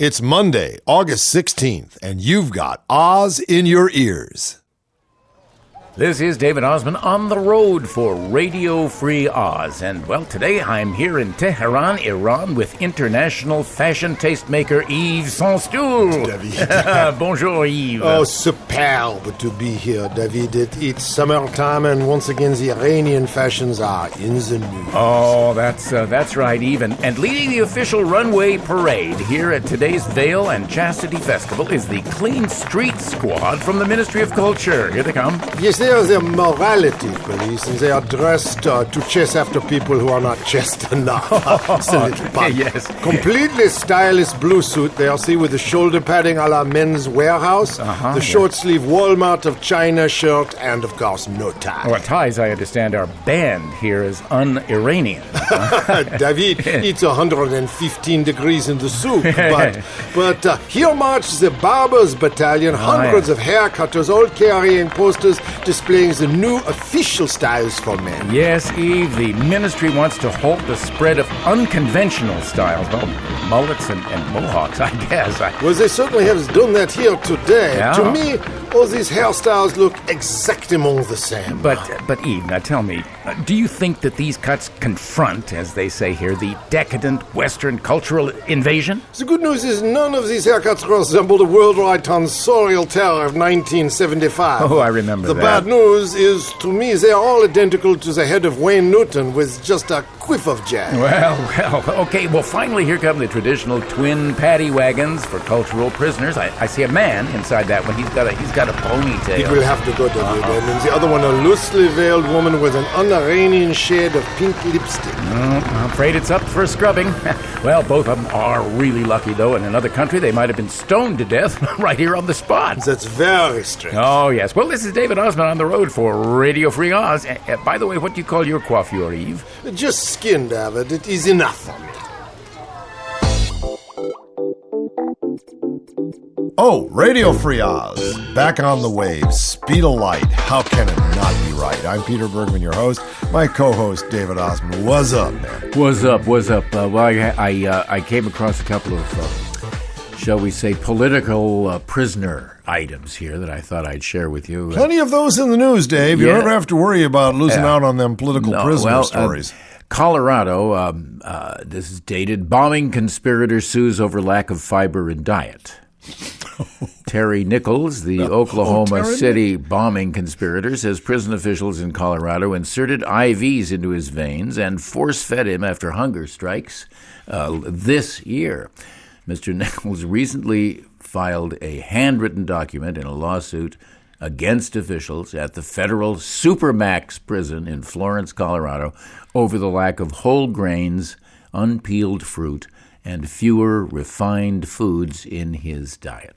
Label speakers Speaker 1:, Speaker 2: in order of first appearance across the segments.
Speaker 1: It's Monday, August 16th, and you've got Oz in your ears.
Speaker 2: This is David Ossman on the road for Radio Free Oz. And well, today I'm here in Tehran, Iran, with international fashion tastemaker Yves Sanstoul.
Speaker 3: David.
Speaker 2: Bonjour, Yves.
Speaker 3: Oh, superb to be here, David. It, it's summertime, and once again, the Iranian fashions are in the news.
Speaker 2: Oh, that's uh, that's right, even. And leading the official runway parade here at today's Veil and Chastity Festival is the Clean Street Squad from the Ministry of Culture. Here they come.
Speaker 3: Yes, they are the morality police, and they are dressed uh, to chase after people who are not chaste enough. it's a little pun.
Speaker 2: Yes.
Speaker 3: Completely stylish blue suit. They are see with the shoulder padding a la Men's Wearhouse,
Speaker 2: Uh-huh,
Speaker 3: the
Speaker 2: yeah.
Speaker 3: short sleeve Walmart of China shirt, and of course, no tie.
Speaker 2: Well, ties, I understand, are banned here as un-Iranian.
Speaker 3: David, it's 115 degrees in the soup, but but uh, here march the Barbers Battalion, hundreds
Speaker 2: yeah.
Speaker 3: of haircutters, all carrying posters displaying the new official styles for men.
Speaker 2: Yes, Eve, the ministry wants to halt the spread of unconventional styles. Well, mullets and, and mohawks, I guess. I,
Speaker 3: Well, they certainly have done that here today.
Speaker 2: Yeah.
Speaker 3: To me, all these hairstyles look exactement the same.
Speaker 2: but, but Eve, now tell me, do you think that these cuts confront, as they say here, the decadent Western cultural invasion?
Speaker 3: the good news is none of these haircuts resemble the worldwide tonsorial terror of 1975.
Speaker 2: Oh, I remember
Speaker 3: the
Speaker 2: that.
Speaker 3: bad news is, to me, they are all identical to the head of Wayne Newton with just a quiff of jazz.
Speaker 2: Well, well, okay. Well, finally, here come the traditional twin paddy wagons for cultural prisoners. I, I see a man inside that one. He's got a he's got a ponytail.
Speaker 3: It will have to go. Uh-huh. And then the other one, a loosely veiled woman with an un-Iranian shade of pink lipstick.
Speaker 2: I'm afraid it's up for scrubbing. well, both of them are really lucky, though. In another country, they might have been stoned to death right here on the spot.
Speaker 3: That's very strange.
Speaker 2: Oh, yes. Well, this is David Ossman on the road for Radio Free Oz. Uh, uh, by the way, what do you call your coiffure, Eve?
Speaker 3: Just skin, David. It is enough
Speaker 1: Oh, Radio Free Oz, back on the waves, speed of light. How can it not be right? I'm Peter Bergman, your host. My co-host David Ossman. What's up, man?
Speaker 2: What's up? What's up? Uh, well, I I, uh, I came across a couple of, uh, shall we say, political uh, prisoner items here that I thought I'd share with you.
Speaker 1: Plenty of those in the news, Dave. You
Speaker 2: Yeah.
Speaker 1: never have to worry about losing out on them political
Speaker 2: No,
Speaker 1: prisoner
Speaker 2: well, uh,
Speaker 1: stories.
Speaker 2: Colorado, um, uh, this is dated. Bombing conspirator sues over lack of fiber in diet. Terry Nichols, the Oklahoma
Speaker 1: Oh,
Speaker 2: City bombing conspirator, says prison officials in Colorado inserted IVs into his veins and force fed him after hunger strikes uh, this year. Mr. Nichols recently filed a handwritten document in a lawsuit against officials at the federal Supermax prison in Florence, Colorado, over the lack of whole grains, unpeeled fruit, and fewer refined foods in his diet.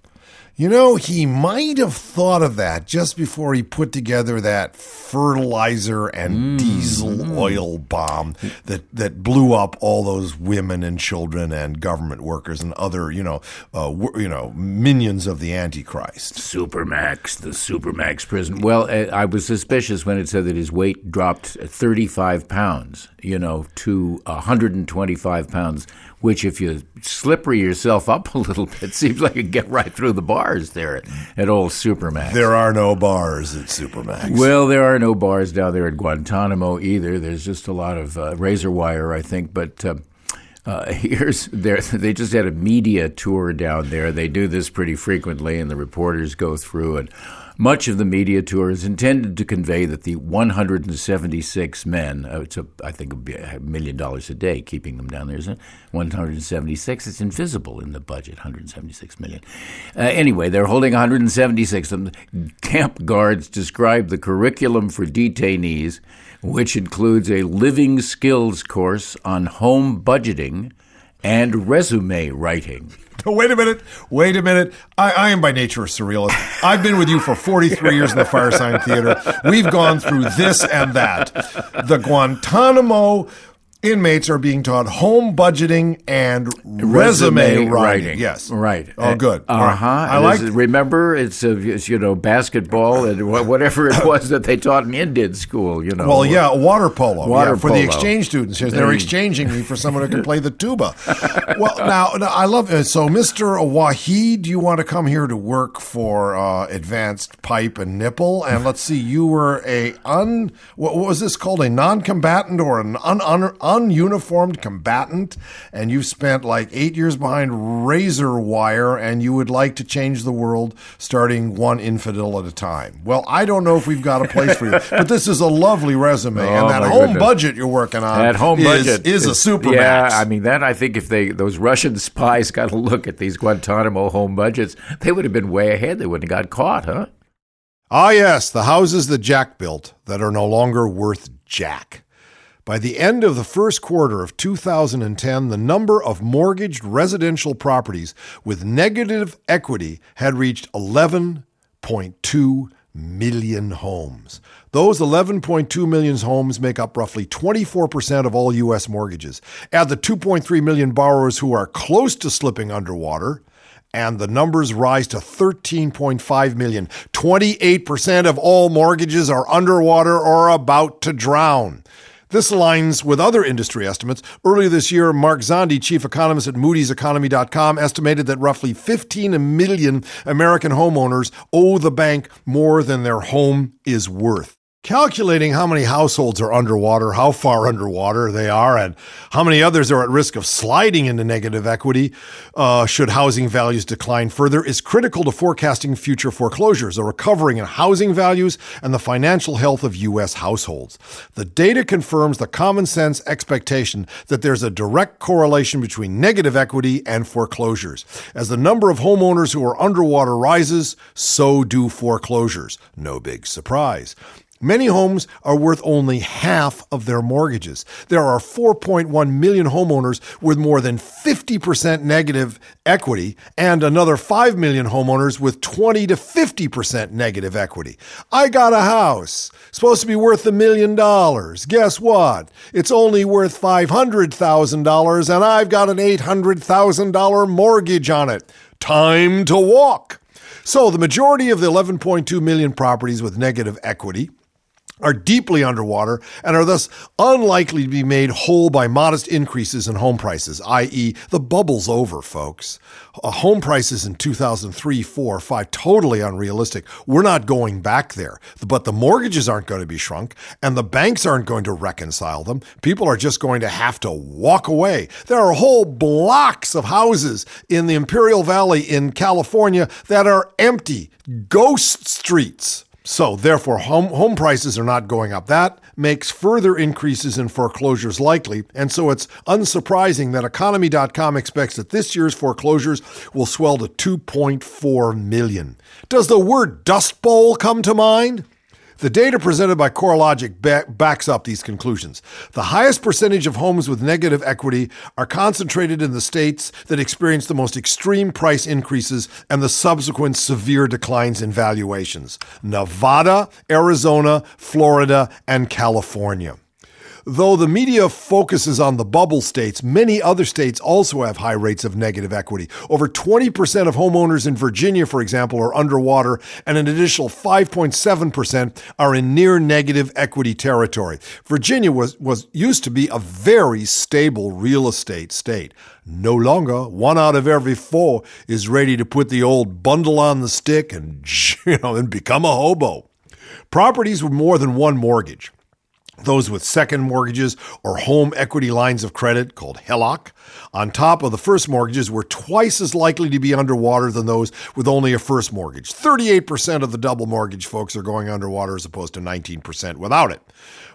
Speaker 1: You know, he might have thought of that just before he put together that fertilizer and diesel oil bomb that, that blew up all those women and children and government workers and other, you know, uh, you know, minions of the Antichrist.
Speaker 2: Supermax, the Supermax prison. Well, uh, I was suspicious when it said that his weight dropped 35 pounds, you know, to 125 pounds, which if you slippery yourself up a little bit, seems like you get right through the bars there at, at old Supermax.
Speaker 1: There are no bars at Supermax.
Speaker 2: Well, there are no bars down there at Guantanamo either. There's just a lot of uh, razor wire, I think. But uh, uh, here's there. They just had a media tour down there. They do this pretty frequently, and the reporters go through and. Much of the media tour is intended to convey that the 176 men, uh, it's a, I think a million dollars a day keeping them down there, isn't it? 176, it's invisible in the budget, 176 million. Uh, anyway, they're holding 176 of them. Camp guards describe the curriculum for detainees, which includes a living skills course on home budgeting and resume writing.
Speaker 1: Wait a minute. Wait a minute. I, I am by nature a surrealist. I've been with you for 43 years in the Firesign Theater. We've gone through this and that. The Guantanamo inmates are being taught home budgeting and resume, writing. Yes.
Speaker 2: Right.
Speaker 1: Oh, good.
Speaker 2: Uh
Speaker 1: right.
Speaker 2: huh.
Speaker 1: I like.
Speaker 2: Remember, it's, uh, it's you know basketball and whatever it was that they taught in Indian school. You know.
Speaker 1: Well, yeah, water polo.
Speaker 2: Water
Speaker 1: yeah, for the exchange students. They're exchanging me for someone who can play the tuba. well, now, now I love it. So, Mr. Wahid, you want to come here to work for uh, Advanced Pipe and Nipple? And let's see, you were a un. What, what was this called? A non-combatant or an un, un, ununiformed combatant? And you've spent like eight years behind razor wire, and you would like to change the world, starting one infidel at a time. Well, I don't know if we've got a place for you, but this is a lovely resume, and
Speaker 2: Oh,
Speaker 1: that home
Speaker 2: goodness.
Speaker 1: budget you're working on
Speaker 2: At home
Speaker 1: is,
Speaker 2: budget
Speaker 1: is a super
Speaker 2: Yeah, I mean that. I think if they those Russian spies got a look at these Guantanamo home budgets, they would have been way ahead. They wouldn't have got caught, huh?
Speaker 1: Ah, yes, the houses that Jack built that are no longer worth Jack. By the end of the first quarter of 2010, the number of mortgaged residential properties with negative equity had reached 11.2 million homes. Those 11.2 million homes make up roughly 24% of all U.S. mortgages. Add the 2.3 million borrowers who are close to slipping underwater, and the numbers rise to 13.5 million. 28% of all mortgages are underwater or about to drown. This aligns with other industry estimates. Earlier this year, Mark Zandi, chief economist at Moody'sEconomy.com, estimated that roughly 15 million American homeowners owe the bank more than their home is worth. Calculating how many households are underwater, how far underwater they are, and how many others are at risk of sliding into negative equity uh, should housing values decline further is critical to forecasting future foreclosures, a recovering in housing values, and the financial health of U.S. households. The data confirms the common sense expectation that there's a direct correlation between negative equity and foreclosures. As the number of homeowners who are underwater rises, so do foreclosures. No big surprise. Many homes are worth only half of their mortgages. There are 4.1 million homeowners with more than 50% negative equity and another 5 million homeowners with 20 to 50% negative equity. I got a house supposed to be worth a million dollars. Guess what? It's only worth $500,000 and I've got an $800,000 mortgage on it. Time to walk. So, the majority of the 11.2 million properties with negative equity are deeply underwater and are thus unlikely to be made whole by modest increases in home prices, i.e., the bubble's over, folks. Uh, home prices in 2003, 4, 5, totally unrealistic. We're not going back there. But the mortgages aren't going to be shrunk and the banks aren't going to reconcile them. People are just going to have to walk away. There are whole blocks of houses in the Imperial Valley in California that are empty, ghost streets. So, therefore, home, home prices are not going up. That makes further increases in foreclosures likely. And so it's unsurprising that Economy.com expects that this year's foreclosures will swell to 2.4 million. Does the word Dust Bowl come to mind? The data presented by CoreLogic ba- backs up these conclusions. The highest percentage of homes with negative equity are concentrated in the states that experience the most extreme price increases and the subsequent severe declines in valuations Nevada, Arizona, Florida, and California. Though the media focuses on the bubble states, many other states also have high rates of negative equity. Over 20% of homeowners in Virginia, for example, are underwater, and an additional 5.7% are in near negative equity territory. Virginia was, was used to be a very stable real estate state. No longer, one out of every four is ready to put the old bundle on the stick and, you know, and become a hobo. Properties with more than one mortgage those with second mortgages or home equity lines of credit called HELOC on top of the first mortgages were twice as likely to be underwater than those with only a first mortgage. 38% of the double mortgage folks are going underwater as opposed to 19% without it.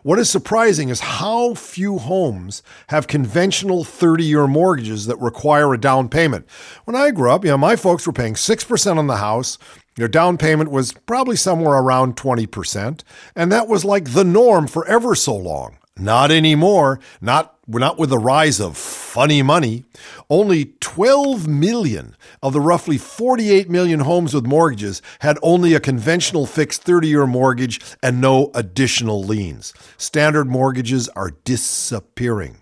Speaker 1: What is surprising is how few homes have conventional 30 year mortgages that require a down payment. When I grew up, you know, my folks were paying 6% on the house. Your down payment was probably somewhere around 20%, and that was like the norm for ever so long. Not anymore. Not not with the rise of funny money. Only 12 million of the roughly 48 million homes with mortgages had only a conventional fixed 30-year mortgage and no additional liens. Standard mortgages are disappearing.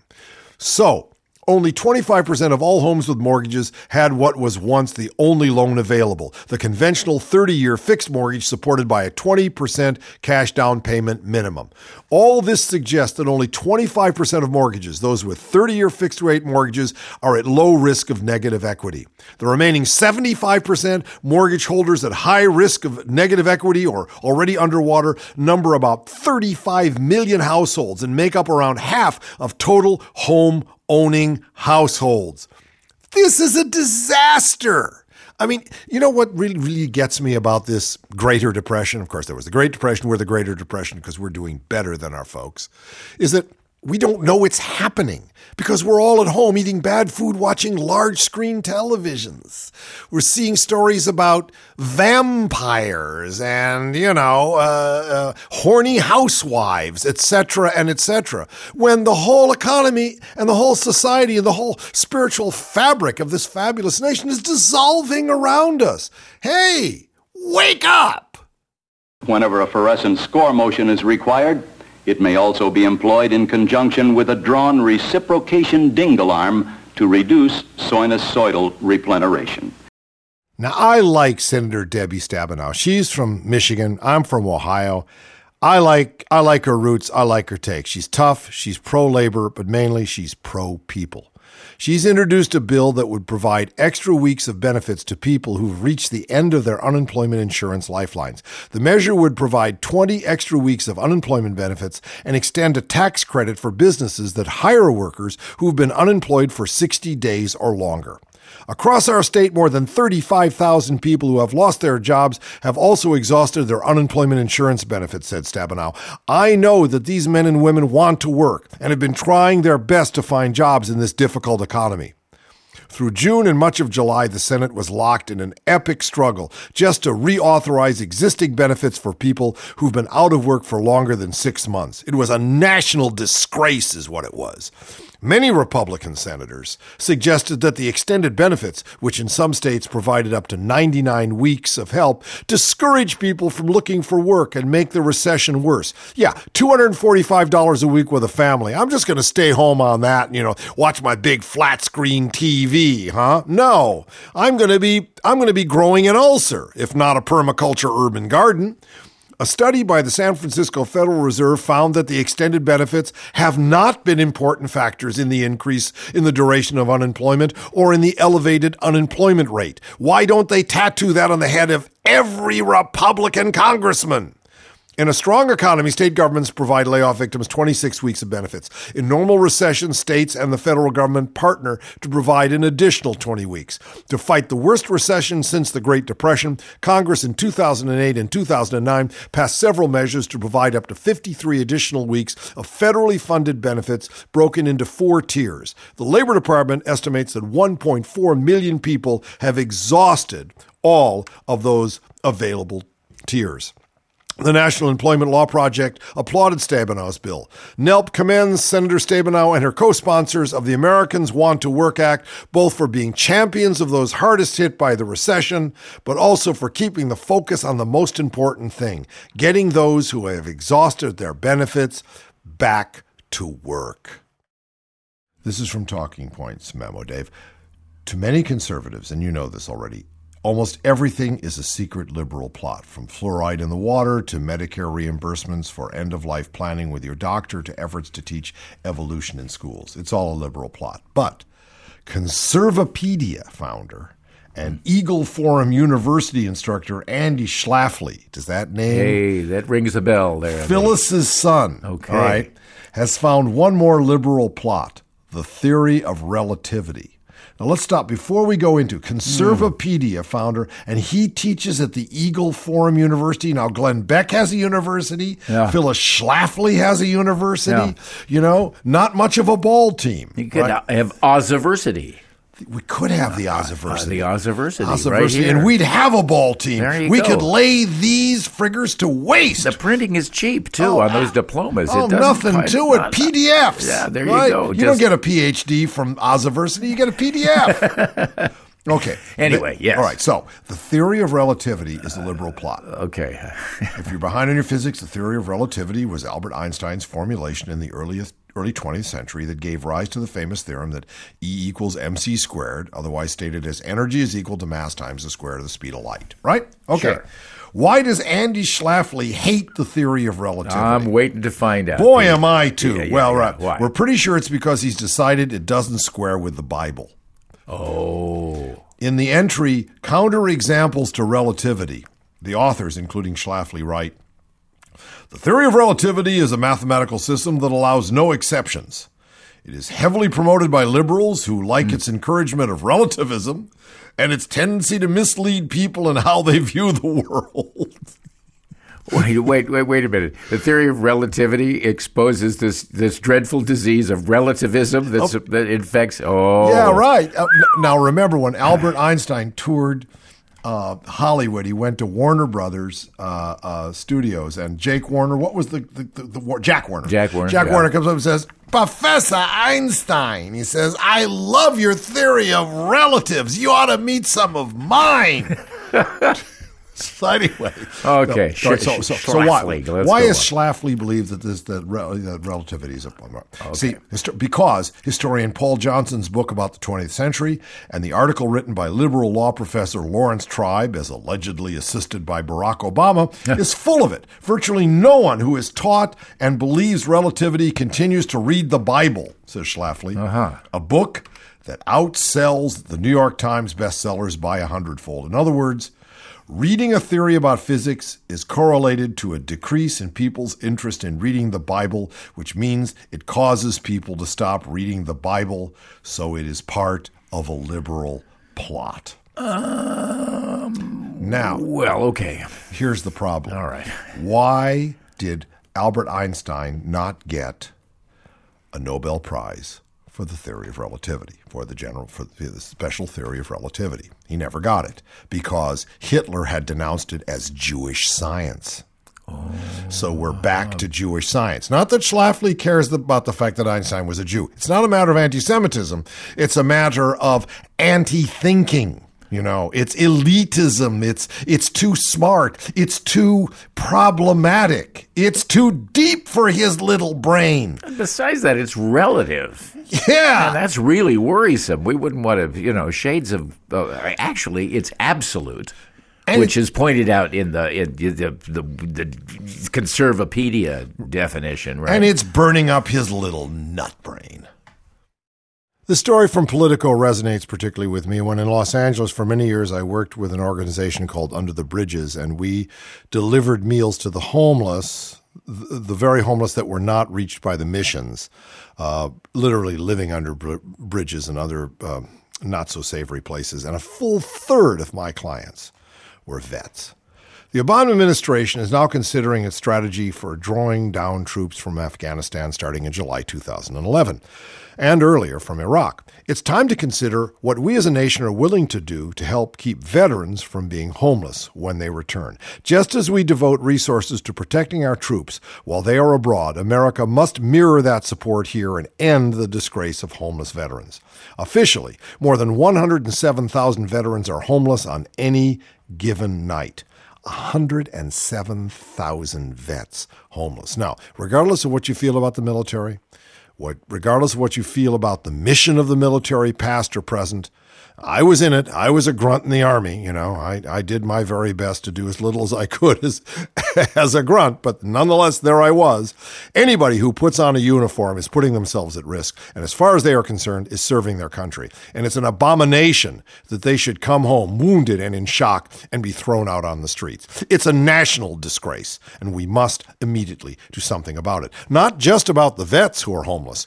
Speaker 1: So, only 25% of all homes with mortgages had what was once the only loan available the conventional 30 year fixed mortgage supported by a 20% cash down payment minimum. All this suggests that only 25% of mortgages, those with 30 year fixed rate mortgages, are at low risk of negative equity. The remaining 75% mortgage holders at high risk of negative equity or already underwater number about 35 million households and make up around half of total home owning households. This is a disaster. I mean, you know what really, really gets me about this Greater Depression? Of course, there was the Great Depression, we're the Greater Depression because we're doing better than our folks, is that we don't know it's happening because we're all at home eating bad food, watching large screen televisions. We're seeing stories about vampires and, you know, uh, uh, horny housewives, etc., and etc. When the whole economy and the whole society and the whole spiritual fabric of this fabulous nation is dissolving around us. Hey, wake up!
Speaker 4: Whenever a fluorescent score motion is required, it may also be employed in conjunction with a drawn reciprocation dingle arm to reduce sinusoidal replenisation.
Speaker 1: Now, I like Senator Debbie Stabenow. She's from Michigan. I'm from Ohio. I like I like her roots. I like her take. She's tough. She's pro labor, but mainly she's pro people. She's introduced a bill that would provide extra weeks of benefits to people who've reached the end of their unemployment insurance lifelines. The measure would provide 20 extra weeks of unemployment benefits and extend a tax credit for businesses that hire workers who've been unemployed for 60 days or longer. Across our state, more than 35,000 people who have lost their jobs have also exhausted their unemployment insurance benefits, said Stabenow. I know that these men and women want to work and have been trying their best to find jobs in this difficult economy. Through June and much of July, the Senate was locked in an epic struggle just to reauthorize existing benefits for people who've been out of work for longer than six months. It was a national disgrace, is what it was. Many Republican senators suggested that the extended benefits, which in some states provided up to 99 weeks of help, discourage people from looking for work and make the recession worse. Yeah, $245 a week with a family. I'm just going to stay home on that you know, watch my big flat screen TV, huh? No. I'm going to be I'm going to be growing an ulcer, if not a permaculture urban garden. A study by the San Francisco Federal Reserve found that the extended benefits have not been important factors in the increase in the duration of unemployment or in the elevated unemployment rate. Why don't they tattoo that on the head of every Republican congressman? In a strong economy, state governments provide layoff victims 26 weeks of benefits. In normal recession, states and the federal government partner to provide an additional 20 weeks. To fight the worst recession since the Great Depression, Congress in 2008 and 2009 passed several measures to provide up to 53 additional weeks of federally funded benefits broken into four tiers. The Labor Department estimates that 1.4 million people have exhausted all of those available tiers. The National Employment Law Project applauded Stabenow's bill. NELP commends Senator Stabenow and her co sponsors of the Americans Want to Work Act, both for being champions of those hardest hit by the recession, but also for keeping the focus on the most important thing getting those who have exhausted their benefits back to work. This is from Talking Points memo, Dave. To many conservatives, and you know this already, Almost everything is a secret liberal plot, from fluoride in the water to Medicare reimbursements for end of life planning with your doctor to efforts to teach evolution in schools. It's all a liberal plot. But Conservapedia founder and hmm. Eagle Forum University instructor Andy Schlafly, does that name?
Speaker 2: Hey, that rings a bell there.
Speaker 1: Phyllis's son,
Speaker 2: Okay.
Speaker 1: all right, has found one more liberal plot the theory of relativity. Now let's stop before we go into Conservapedia hmm. founder, and he teaches at the Eagle Forum University. Now Glenn Beck has a university.
Speaker 2: Yeah.
Speaker 1: Phyllis Schlafly has a university.
Speaker 2: Yeah.
Speaker 1: You know, not much of a ball team.
Speaker 2: You could
Speaker 1: right?
Speaker 2: have Oziversity.
Speaker 1: We could have the uh, uh, Oziversity.
Speaker 2: The Oziversity, right
Speaker 1: Oziversity,
Speaker 2: here.
Speaker 1: and we'd have a ball team.
Speaker 2: There you
Speaker 1: we
Speaker 2: go.
Speaker 1: could lay these friggers to waste.
Speaker 2: the printing is cheap too
Speaker 1: Oh,
Speaker 2: on those diplomas.
Speaker 1: Oh, nothing
Speaker 2: quite-
Speaker 1: to it.
Speaker 2: not-
Speaker 1: PDFs.
Speaker 2: Yeah, there you
Speaker 1: right?
Speaker 2: go.
Speaker 1: You don't get a PhD from Oziversity. You get a PDF. okay.
Speaker 2: Anyway,
Speaker 1: The-
Speaker 2: yes.
Speaker 1: All right. So the theory of relativity is a liberal plot.
Speaker 2: Uh, okay.
Speaker 1: if you're behind on your physics, the theory of relativity was Albert Einstein's formulation in the earliest early 20th century that gave rise to the famous theorem that E equals mc squared, otherwise stated as energy is equal to mass times the square of the speed of light. Right? Okay.
Speaker 2: Sure.
Speaker 1: Why does Andy Schlafly hate the theory of relativity?
Speaker 2: I'm waiting to find out.
Speaker 1: Boy,
Speaker 2: Pete.
Speaker 1: am I too.
Speaker 2: Yeah, yeah,
Speaker 1: well,
Speaker 2: yeah.
Speaker 1: right.
Speaker 2: Why?
Speaker 1: We're pretty sure it's because he's decided it doesn't square with the Bible.
Speaker 2: Oh.
Speaker 1: In the entry Counterexamples to Relativity, the authors, including Schlafly, write The theory of relativity is a mathematical system that allows no exceptions. It is heavily promoted by liberals who like its encouragement of relativism and its tendency to mislead people in how they view the world.
Speaker 2: Wait, wait, wait, wait a minute. The theory of relativity exposes this this dreadful disease of relativism that's, that infects. Oh,
Speaker 1: Yeah, right. Uh, now, remember when Albert Einstein toured uh, Hollywood, he went to Warner Brothers uh, uh, studios, and Jake Warner, what was the, the, the, the War- Jack Warner?
Speaker 2: Jack Warner,
Speaker 1: Jack
Speaker 2: yeah.
Speaker 1: Warner comes up and says, Professor Einstein, he says, I love your theory of relatives. You ought to meet some of mine. so anyway,
Speaker 2: Okay,
Speaker 1: so,
Speaker 2: sh-
Speaker 1: so, so,
Speaker 2: sh-
Speaker 1: so why, why is. Schlafly believes that this that, rel- that relativity is a see histo- because historian Paul Johnson's book about the 20th century and the article written by liberal law professor Laurence Tribe, as allegedly assisted by Barack Obama, is full of it. Virtually no one who is taught and believes relativity continues to read the Bible, says Schlafly,
Speaker 2: Uh-huh.
Speaker 1: a book that outsells the New York Times bestsellers by a hundredfold. In other words. Reading a theory about physics is correlated to a decrease in people's interest in reading the Bible, which means it causes people to stop reading the Bible, so it is part of a liberal plot. Um, now,
Speaker 2: Well, okay.
Speaker 1: here's the problem.
Speaker 2: All right.
Speaker 1: Why did Albert Einstein not get a Nobel Prize for the theory of relativity, for the general, for the special theory of relativity? He never got it because Hitler had denounced it as Jewish science. Oh. So we're back to Jewish science. Not that Schlafly cares about the fact that Einstein was a Jew. It's not a matter of anti-Semitism. It's a matter of anti-thinking. You know, it's elitism. It's it's too smart. It's too problematic. It's too deep for his little brain.
Speaker 2: Besides that, it's relative.
Speaker 1: Yeah.
Speaker 2: And that's really worrisome. We wouldn't want to, you know, shades of. Uh, actually, it's absolute,
Speaker 1: And
Speaker 2: which is pointed out in the in the, the, the Conservapedia definition, right?
Speaker 1: and it's burning up his little nut brain. The story from Politico resonates particularly with me. When in Los Angeles for many years, I worked with an organization called Under the Bridges, and we delivered meals to the homeless, the very homeless that were not reached by the missions, uh, literally living under br- bridges and other uh, not so savory places. And a full third of my clients were vets. The Obama administration is now considering its strategy for drawing down troops from Afghanistan starting in July 2011 and earlier from Iraq. It's time to consider what we as a nation are willing to do to help keep veterans from being homeless when they return. Just as we devote resources to protecting our troops while they are abroad, America must mirror that support here and end the disgrace of homeless veterans. Officially, more than 107,000 veterans are homeless on any given night. 107,000 vets homeless. Now, regardless of what you feel about the military, what regardless of what you feel about the mission of the military, past or present, I was in it. I was a grunt in the army. You know, I, I did my very best to do as little as I could as, as a grunt, but nonetheless, there I was. Anybody who puts on a uniform is putting themselves at risk. And as far as they are concerned, is serving their country. And it's an abomination that they should come home wounded and in shock and be thrown out on the streets. It's a national disgrace, and we must immediately do something about it. Not just about the vets who are homeless.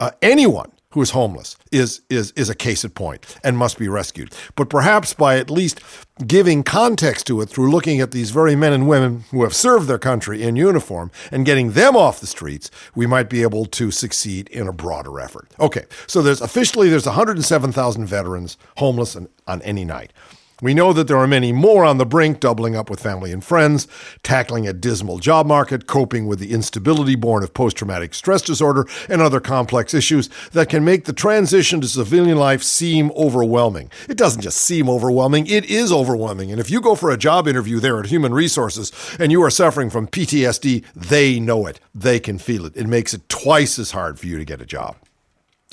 Speaker 1: Uh, anyone who is homeless is is is a case at point and must be rescued. But perhaps by at least giving context to it through looking at these very men and women who have served their country in uniform and getting them off the streets, we might be able to succeed in a broader effort. Okay, so there's officially there's 107,000 veterans homeless on, on any night. We know that there are many more on the brink, doubling up with family and friends, tackling a dismal job market, coping with the instability born of post traumatic stress disorder, and other complex issues that can make the transition to civilian life seem overwhelming. It doesn't just seem overwhelming, it is overwhelming. And if you go for a job interview there at Human Resources and you are suffering from PTSD, they know it. They can feel it. It makes it twice as hard for you to get a job.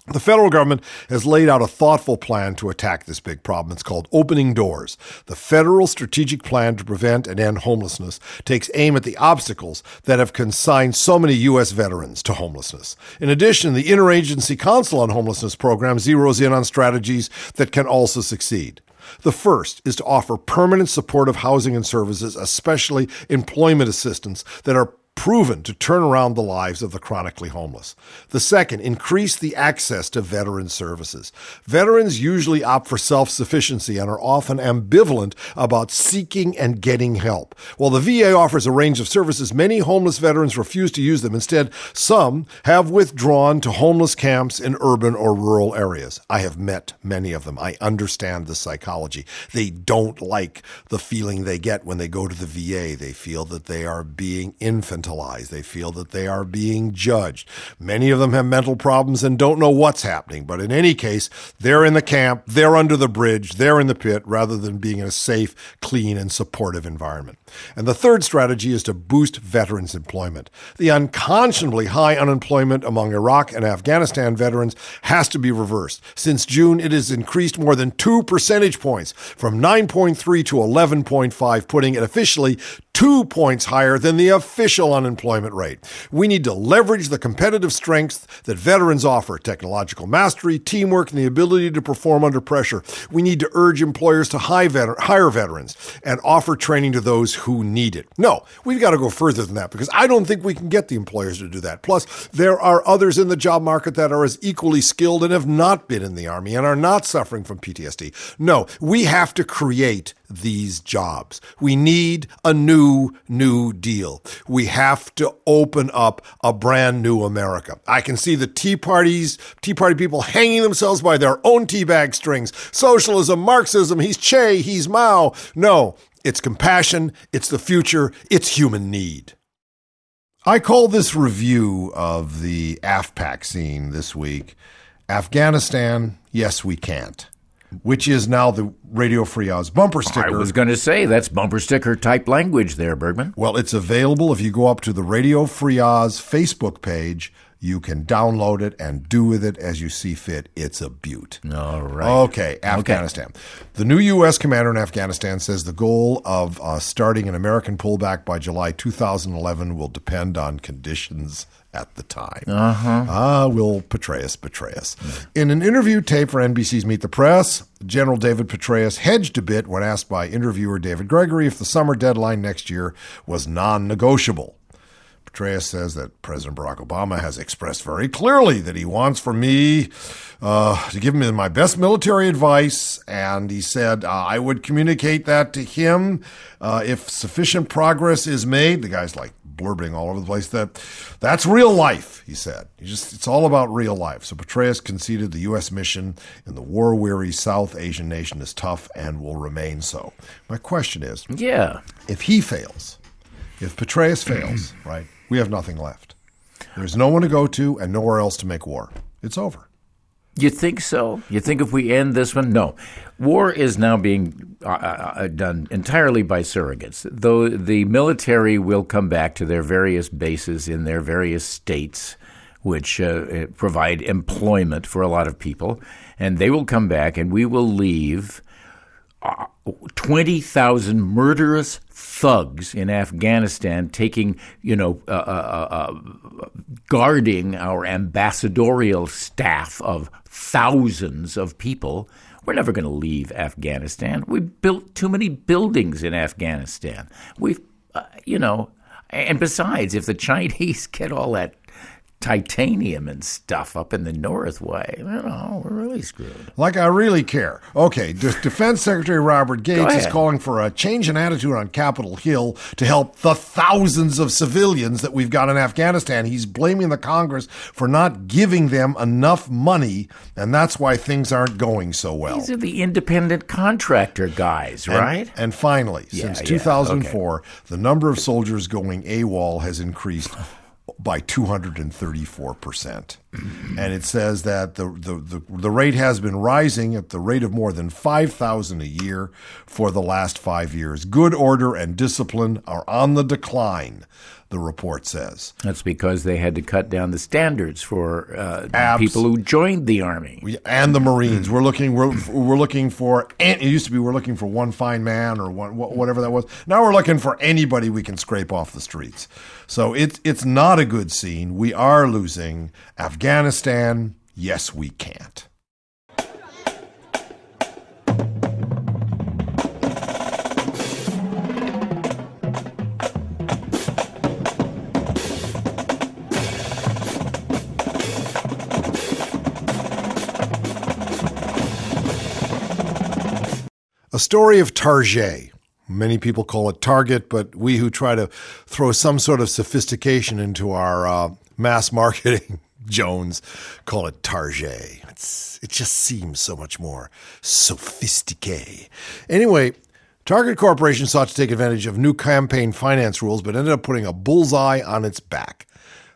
Speaker 1: The federal government has laid out a thoughtful plan to attack this big problem. It's called Opening Doors. The federal strategic plan to prevent and end homelessness takes aim at the obstacles that have consigned so many U.S. veterans to homelessness. In addition, the Interagency Council on Homelessness program zeroes in on strategies that can also succeed. The first is to offer permanent supportive housing and services, especially employment assistance, that are proven to turn around the lives of the chronically homeless. The second, increase the access to veteran services. Veterans usually opt for self sufficiency and are often ambivalent about seeking and getting help. While the VA offers a range of services, many homeless veterans refuse to use them. Instead, some have withdrawn to homeless camps in urban or rural areas. I have met many of them. I understand the psychology. They don't like the feeling they get when they go to the VA. They feel that they are being infant they feel that they are being judged. Many of them have mental problems and don't know what's happening. But in any case, they're in the camp, they're under the bridge, they're in the pit rather than being in a safe, clean, and supportive environment. And the third strategy is to boost veterans' employment. The unconscionably high unemployment among Iraq and Afghanistan veterans has to be reversed. Since June, it has increased more than two percentage points from 9.3 to 11.5, putting it officially two points higher than the official unemployment rate. We need to leverage the competitive strengths that veterans offer technological mastery, teamwork, and the ability to perform under pressure. We need to urge employers to hire veterans and offer training to those who need it. No, we've got to go further than that because I don't think we can get the employers to do that. Plus, there are others in the job market that are as equally skilled and have not been in the Army and are not suffering from PTSD. No, we have to create these jobs. We need a new, new deal. We have to open up a brand new America. I can see the Tea Parties, Tea Party people hanging themselves by their own tea bag strings. Socialism, Marxism, he's Che, he's Mao. No, it's compassion, it's the future, it's human need. I call this review of the AFPAC scene this week Afghanistan, yes, we can't which is now the Radio Free Oz bumper sticker.
Speaker 2: I was going to say that's bumper sticker type language there, Bergman.
Speaker 1: Well, it's available if you go up to the Radio Free Oz Facebook page. You can download it and do with it as you see fit. It's a beaut.
Speaker 2: All right.
Speaker 1: Okay, Afghanistan. Okay. The new U.S. commander in Afghanistan says the goal of uh, starting an American pullback by July 2011 will depend on conditions at the time.
Speaker 2: Uh-huh.
Speaker 1: Ah, will Petraeus betray us? In an interview tape for NBC's Meet the Press, General David Petraeus hedged a bit when asked by interviewer David Gregory if the summer deadline next year was non negotiable. Petraeus says that President Barack Obama has expressed very clearly that he wants for me uh, to give him my best military advice, and he said uh, I would communicate that to him uh, if sufficient progress is made. The guy's like, blurbing all over the place. That that's real life, he said. He just it's all about real life. So Petraeus conceded the U.S. mission in the war-weary South Asian nation is tough and will remain so. My question is,
Speaker 2: yeah,
Speaker 1: if he fails, if Petraeus fails, right, we have nothing left. There's no one to go to and nowhere else to make war. It's over.
Speaker 2: You think so? You think if we end this one? No. War is now being uh, uh, uh, done entirely by surrogates. Though the military will come back to their various bases in their various states, which uh, provide employment for a lot of people, and they will come back, and we will leave uh, 20,000 murderous thugs in Afghanistan taking, you know, uh, uh, uh, guarding our ambassadorial staff of thousands of people. We're never going to leave Afghanistan. We've built too many buildings in Afghanistan. We've, uh, you know, and besides, if the Chinese get all that titanium and stuff up in the north way. You know, we're really screwed.
Speaker 1: Like I really care. Okay, De- Defense Secretary Robert Gates is calling for a change in attitude on Capitol Hill to help the thousands of civilians that we've got in Afghanistan. He's blaming the Congress for not giving them enough money, and that's why things aren't going so well.
Speaker 2: These are the independent contractor guys, right?
Speaker 1: And, finally,
Speaker 2: Yeah,
Speaker 1: since
Speaker 2: yeah,
Speaker 1: 2004, the number of soldiers going AWOL has increased by 234%. and it says that the, the, the, the rate has been rising at the rate of more than 5,000 a year for the last five years. Good order and discipline are on the decline, the report says.
Speaker 2: That's because they had to cut down the standards for uh,
Speaker 1: Abs-
Speaker 2: people who joined the army.
Speaker 1: We- and the Marines. We're looking. We're, we're looking for. And it used to be we're looking for one fine man or one whatever that was. Now we're looking for anybody we can scrape off the streets. So it's it's not a good scene. We are losing Afghanistan. Yes, we can't. A story of Target. Many people call it Target, but we who try to throw some sort of sophistication into our uh, mass marketing Jones call it Target. It's, it just seems so much more sophisticated. Anyway, Target Corporation sought to take advantage of new campaign finance rules, but ended up putting a bullseye on its back.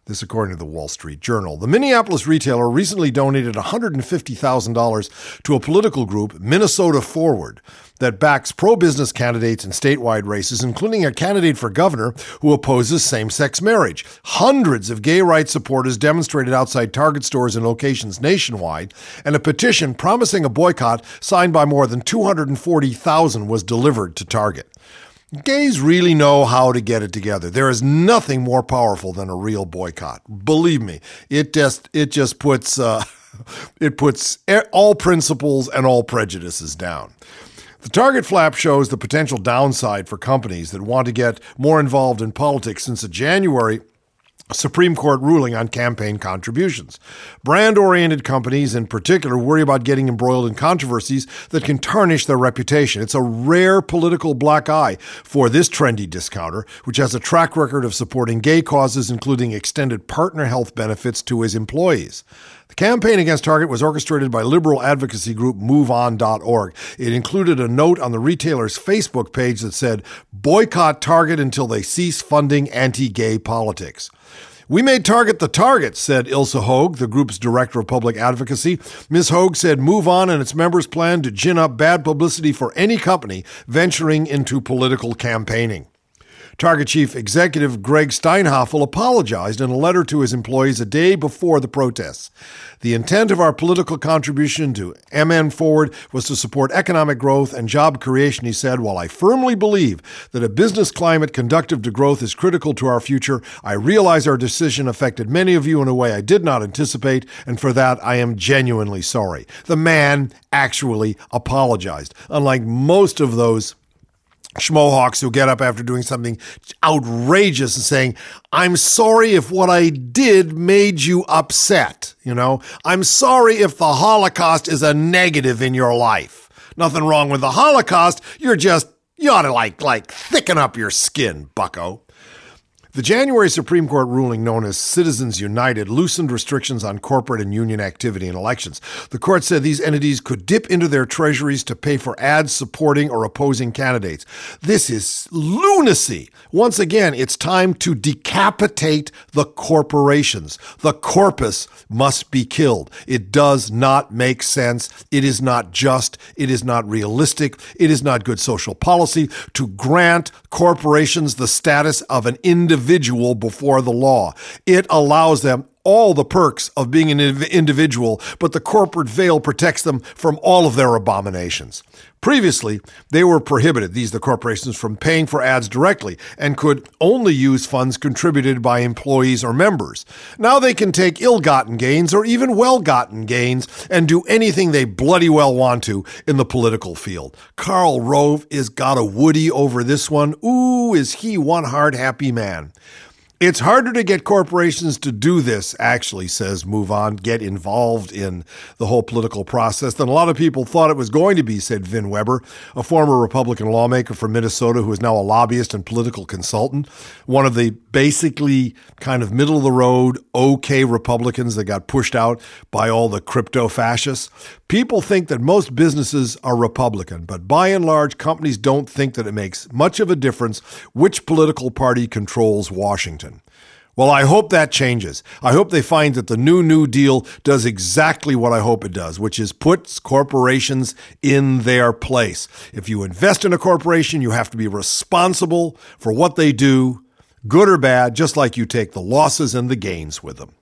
Speaker 1: This, according to the Wall Street Journal. The Minneapolis retailer recently donated $150,000 to a political group, Minnesota Forward, that backs pro business candidates in statewide races, including a candidate for governor who opposes same sex marriage. Hundreds of gay rights supporters demonstrated outside Target stores in locations nationwide, and a petition promising a boycott signed by more than 240,000 was delivered to Target. Gays really know how to get it together. There is nothing more powerful than a real boycott. Believe me, it just it just puts uh, it puts all principles and all prejudices down. The Target flap shows the potential downside for companies that want to get more involved in politics since a January Supreme Court ruling on campaign contributions. Brand oriented companies, in particular, worry about getting embroiled in controversies that can tarnish their reputation. It's a rare political black eye for this trendy discounter, which has a track record of supporting gay causes, including extended partner health benefits to his employees. The campaign against Target was orchestrated by liberal advocacy group MoveOn.org. It included a note on the retailer's Facebook page that said, Boycott Target until they cease funding anti gay politics. We made Target the target, said Ilyse Hogue, the group's director of public advocacy. Ms. Hogue said Move On and its members plan to gin up bad publicity for any company venturing into political campaigning. Target chief executive Gregg Steinhafel apologized in a letter to his employees a day before the protests. The intent of our political contribution to MN Forward was to support economic growth and job creation, he said. While I firmly believe that a business climate conducive to growth is critical to our future, I realize our decision affected many of you in a way I did not anticipate, and for that I am genuinely sorry. The man actually apologized, unlike most of those schmohawks who get up after doing something outrageous and saying, I'm sorry if what I did made you upset. You know, I'm sorry if the Holocaust is a negative in your life. Nothing wrong with the Holocaust. You're just, you ought to like, like thicken up your skin, bucko. The January Supreme Court ruling known as Citizens United loosened restrictions on corporate and union activity in elections. The court said these entities could dip into their treasuries to pay for ads supporting or opposing candidates. This is lunacy. Once again, it's time to decapitate the corporations. The corpus must be killed. It does not make sense. It is not just. It is not realistic. It is not good social policy to grant corporations the status of an individual before the law. It allows them all the perks of being an individual, but the corporate veil protects them from all of their abominations. Previously, they were prohibited, these the corporations, from paying for ads directly and could only use funds contributed by employees or members. Now they can take ill gotten gains or even well gotten gains and do anything they bloody well want to in the political field. Karl Rove is got a woody over this one. Ooh, is he one hard happy man. It's harder to get corporations to do this, actually, says Move On, get involved in the whole political process than a lot of people thought it was going to be, said Vin Weber, a former Republican lawmaker from Minnesota who is now a lobbyist and political consultant. One of the basically kind of middle of the road, okay Republicans that got pushed out by all the crypto fascists. People think that most businesses are Republican, but by and large, companies don't think that it makes much of a difference which political party controls Washington. Well, I hope that changes. I hope they find that the new New Deal does exactly what I hope it does, which is puts corporations in their place. If you invest in a corporation, you have to be responsible for what they do, good or bad, just like you take the losses and the gains with them.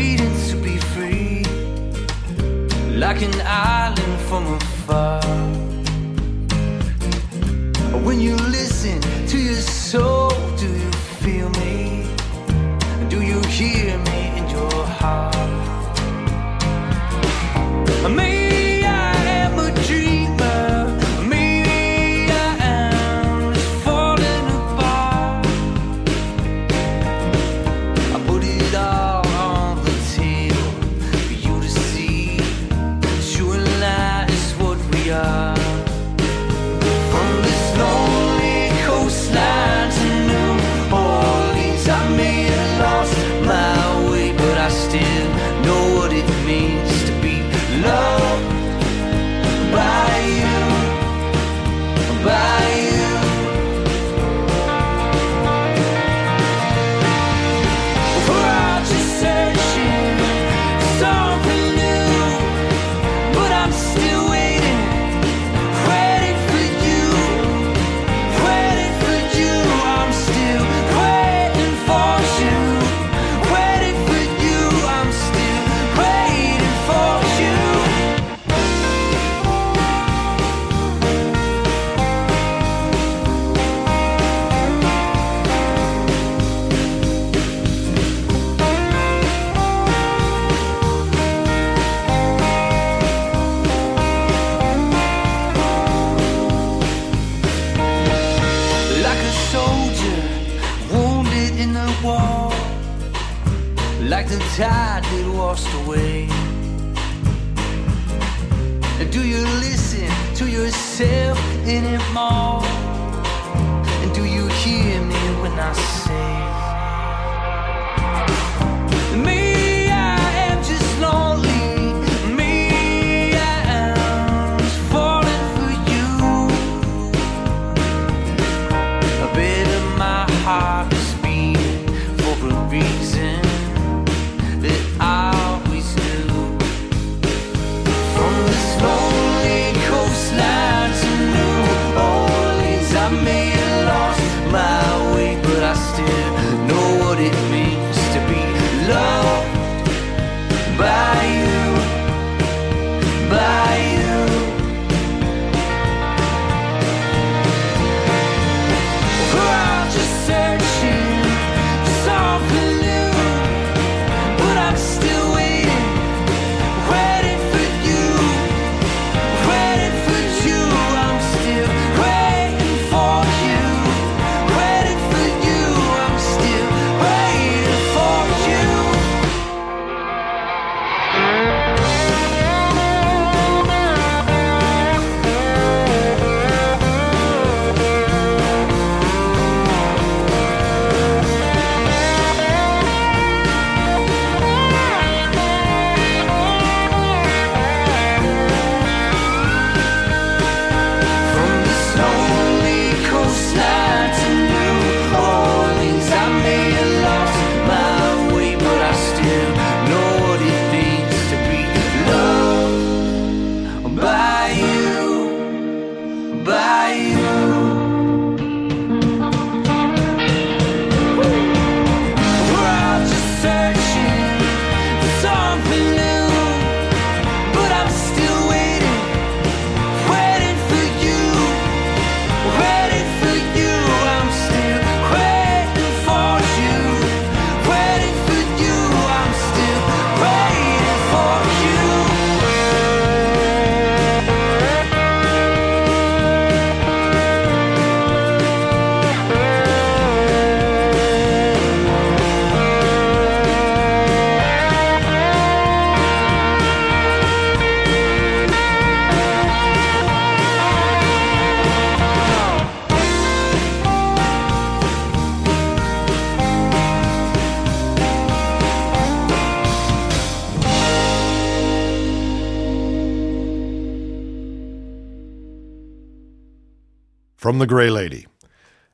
Speaker 5: Waiting to be free, like an island from afar. When you listen to your soul, do you feel me? Do you hear me in your heart? Maybe soldier wounded in the war, like the tide that washed away. Do you listen to yourself anymore? And do you hear me when I say? From
Speaker 1: the Grey Lady.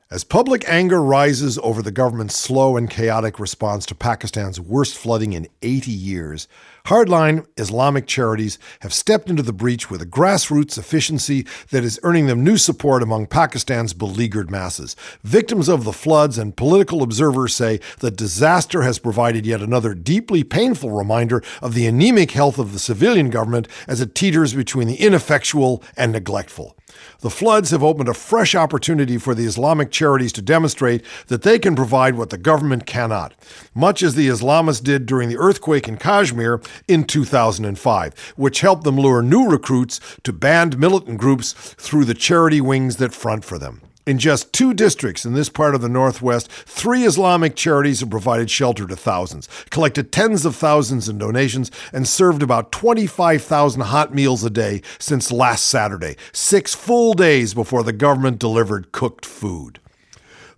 Speaker 1: As public anger rises over the government's slow and chaotic response to Pakistan's worst flooding in 80 years, hardline Islamic charities have stepped into the breach with a grassroots efficiency that is earning them new support among Pakistan's beleaguered masses. Victims of the floods and political observers say the disaster has provided yet another deeply painful reminder of the anemic health of the civilian government as it teeters between the ineffectual and neglectful. The floods have opened a fresh opportunity for the Islamic charities to demonstrate that they can provide what the government cannot, much as the Islamists did during the earthquake in Kashmir in 2005, which helped them lure new recruits to banned militant groups through the charity wings that front for them. In just two districts in this part of the Northwest, three Islamic charities have provided shelter to thousands, collected tens of thousands in donations, and served about 25,000 hot meals a day since last Saturday, six full days before the government delivered cooked food.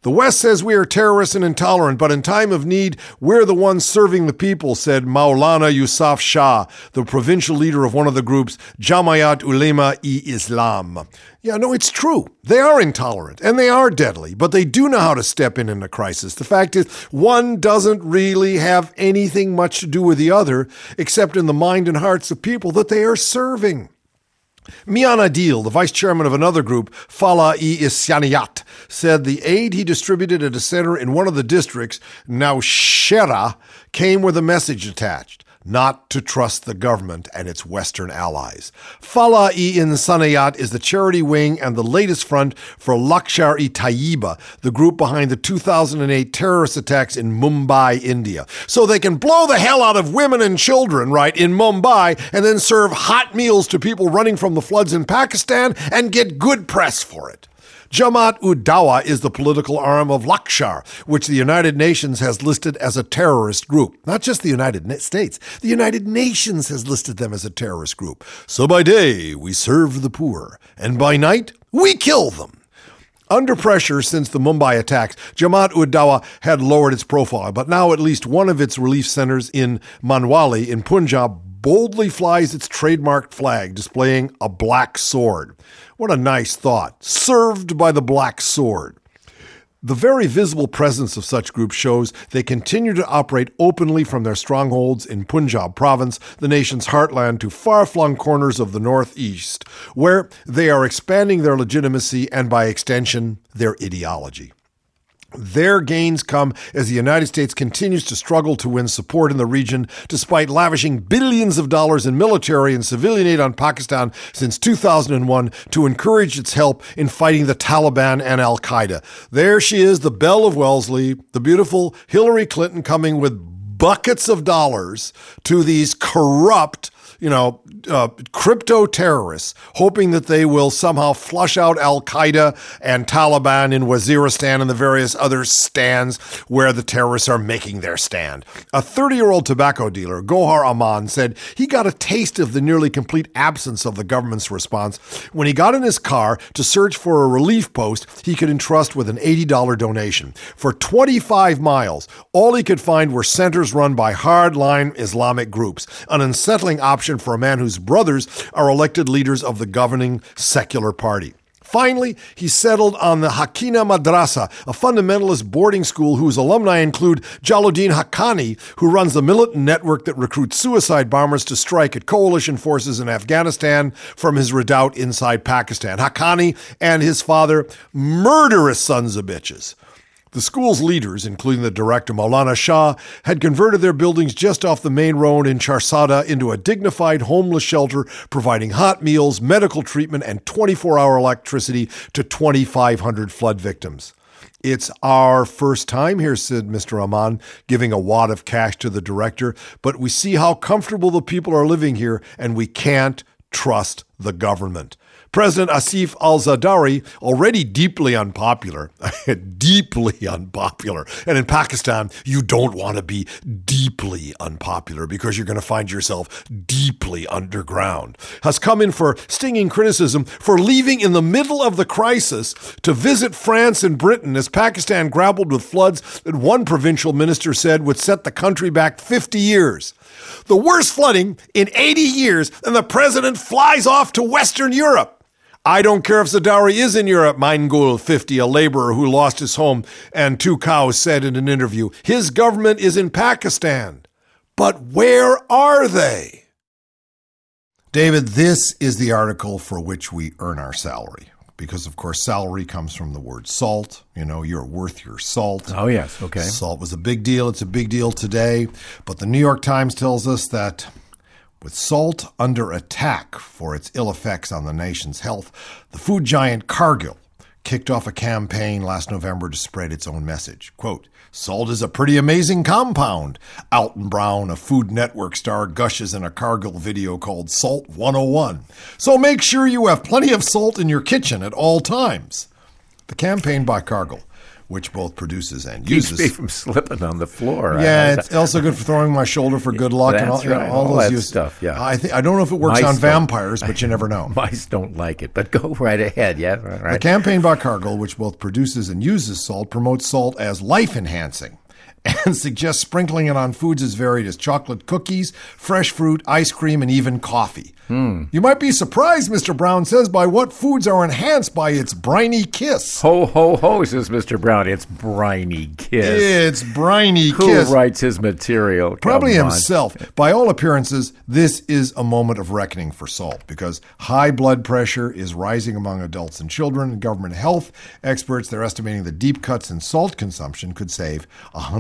Speaker 1: The West says we are terrorists and intolerant, but in time of need, we're the ones serving the people, said Maulana Yousaf Shah, the provincial leader of one of the groups, Jamiat Ulema e Islam. Yeah, no, it's true. They are intolerant and they are deadly, but they do know how to step in in a crisis. The fact is, one doesn't really have anything much to do with the other, except in the mind and hearts of people that they are serving. Mian Adil, the vice chairman of another group, Falah e Insaniyat, said the aid he distributed at a center in one of the districts, Nowshera, came with a message attached not to trust the government and its Western allies. Falah e Insaniyat is the charity wing and the latest front for Lashkar e Taiba, the group behind the 2008 terrorist attacks in Mumbai, India. So they can blow the hell out of women and children, right, in Mumbai, and then serve hot meals to people running from the floods in Pakistan and get good press for it. Jamaat ud-Dawa is the political arm of Lashkar, which the United Nations has listed as a terrorist group. Not just the United States, the United Nations has listed them as a terrorist group. So by day, we serve the poor, and by night, we kill them. Under pressure since the Mumbai attacks, Jamaat ud-Dawa had lowered its profile, but now at least one of its relief centers in Manwali in Punjab boldly flies its trademarked flag, displaying a black sword. What a nice thought. Served by the black sword. The very visible presence of such groups shows they continue to operate openly from their strongholds in Punjab province, the nation's heartland, to far flung corners of the Northeast, where they are expanding their legitimacy and, by extension, their ideology. Their gains come as the United States continues to struggle to win support in the region, despite lavishing billions of dollars in military and civilian aid on Pakistan since 2001 to encourage its help in fighting the Taliban and Al Qaeda. There she is, the Belle of Wellesley, the beautiful Hillary Clinton coming with buckets of dollars to these corrupt you know, uh, crypto terrorists, hoping that they will somehow flush out Al Qaeda and Taliban in Waziristan and the various other stands where the terrorists are making their stand. A 30 year old tobacco dealer, Gohar Aman, said he got a taste of the nearly complete absence of the government's response when he got in his car to search for a relief post he could entrust with an $80 donation. For 25 miles, all he could find were centers run by hardline Islamic groups, an unsettling option for a man whose brothers are elected leaders of the governing secular party. Finally, he settled on the Haqqania Madrasa, a fundamentalist boarding school whose alumni include Jalaluddin Haqqani, who runs the militant network that recruits suicide bombers to strike at coalition forces in Afghanistan from his redoubt inside Pakistan. Haqqani and his father, murderous sons of bitches. The school's leaders, including the director Maulana Shah, had converted their buildings just off the main road in Charsadda into a dignified homeless shelter, providing hot meals, medical treatment, and 24 hour electricity to 2,500 flood victims. It's our first time here, said Mr. Aman, giving a wad of cash to the director, but we see how comfortable the people are living here, and we can't trust the government. President Asif Ali Zardari, already deeply unpopular, deeply unpopular. And in Pakistan, you don't want to be deeply unpopular because you're going to find yourself deeply underground, has come in for stinging criticism for leaving in the middle of the crisis to visit France and Britain as Pakistan grappled with floods that one provincial minister said would set the country back 50 years the worst flooding in 80 years, and the president flies off to Western Europe. I don't care if Zardari is in Europe, Meingul 50, a laborer who lost his home and two cows, said in an interview. His government is in Pakistan. But where are they? David, this is the article for which we earn our salary. Because, of course, salary comes from the word salt. You know, you're worth your salt.
Speaker 2: Oh, yes. Okay.
Speaker 1: Salt was a big deal. It's a big deal today. But the New York Times tells us that with salt under attack for its ill effects on the nation's health, the food giant Cargill kicked off a campaign last November to spread its own message. Quote, Salt is a pretty amazing compound. Alton Brown, a Food Network star, gushes in a Cargill video called Salt 101. So make sure you have plenty of salt in your kitchen at all times. The campaign by Cargill, which both produces and
Speaker 2: Keeps
Speaker 1: uses
Speaker 2: me from slipping on the floor.
Speaker 1: yeah, it's also good for throwing my shoulder for good luck and all,
Speaker 2: That's
Speaker 1: you know,
Speaker 2: right,
Speaker 1: all
Speaker 2: all
Speaker 1: those
Speaker 2: that stuff, yeah.
Speaker 1: I think I don't know if it works
Speaker 2: Mice
Speaker 1: on vampires, but you never know.
Speaker 2: Mice don't like it, but go right ahead. Yeah, all
Speaker 1: The campaign by Cargill, which both produces and uses salt, promotes salt as life enhancing and suggests sprinkling it on foods as varied as chocolate cookies, fresh fruit, ice cream, and even coffee.
Speaker 2: Hmm.
Speaker 1: You might be surprised, Mr. Brown says, by what foods are enhanced by its briny kiss.
Speaker 2: Ho ho ho, says Mr. Brown. It's briny kiss.
Speaker 1: It's briny
Speaker 2: Who
Speaker 1: kiss.
Speaker 2: writes his material?
Speaker 1: Probably
Speaker 2: Come on.
Speaker 1: himself. By all appearances, this is a moment of reckoning for salt because high blood pressure is rising among adults and children. Government health experts they're estimating that deep cuts in salt consumption could save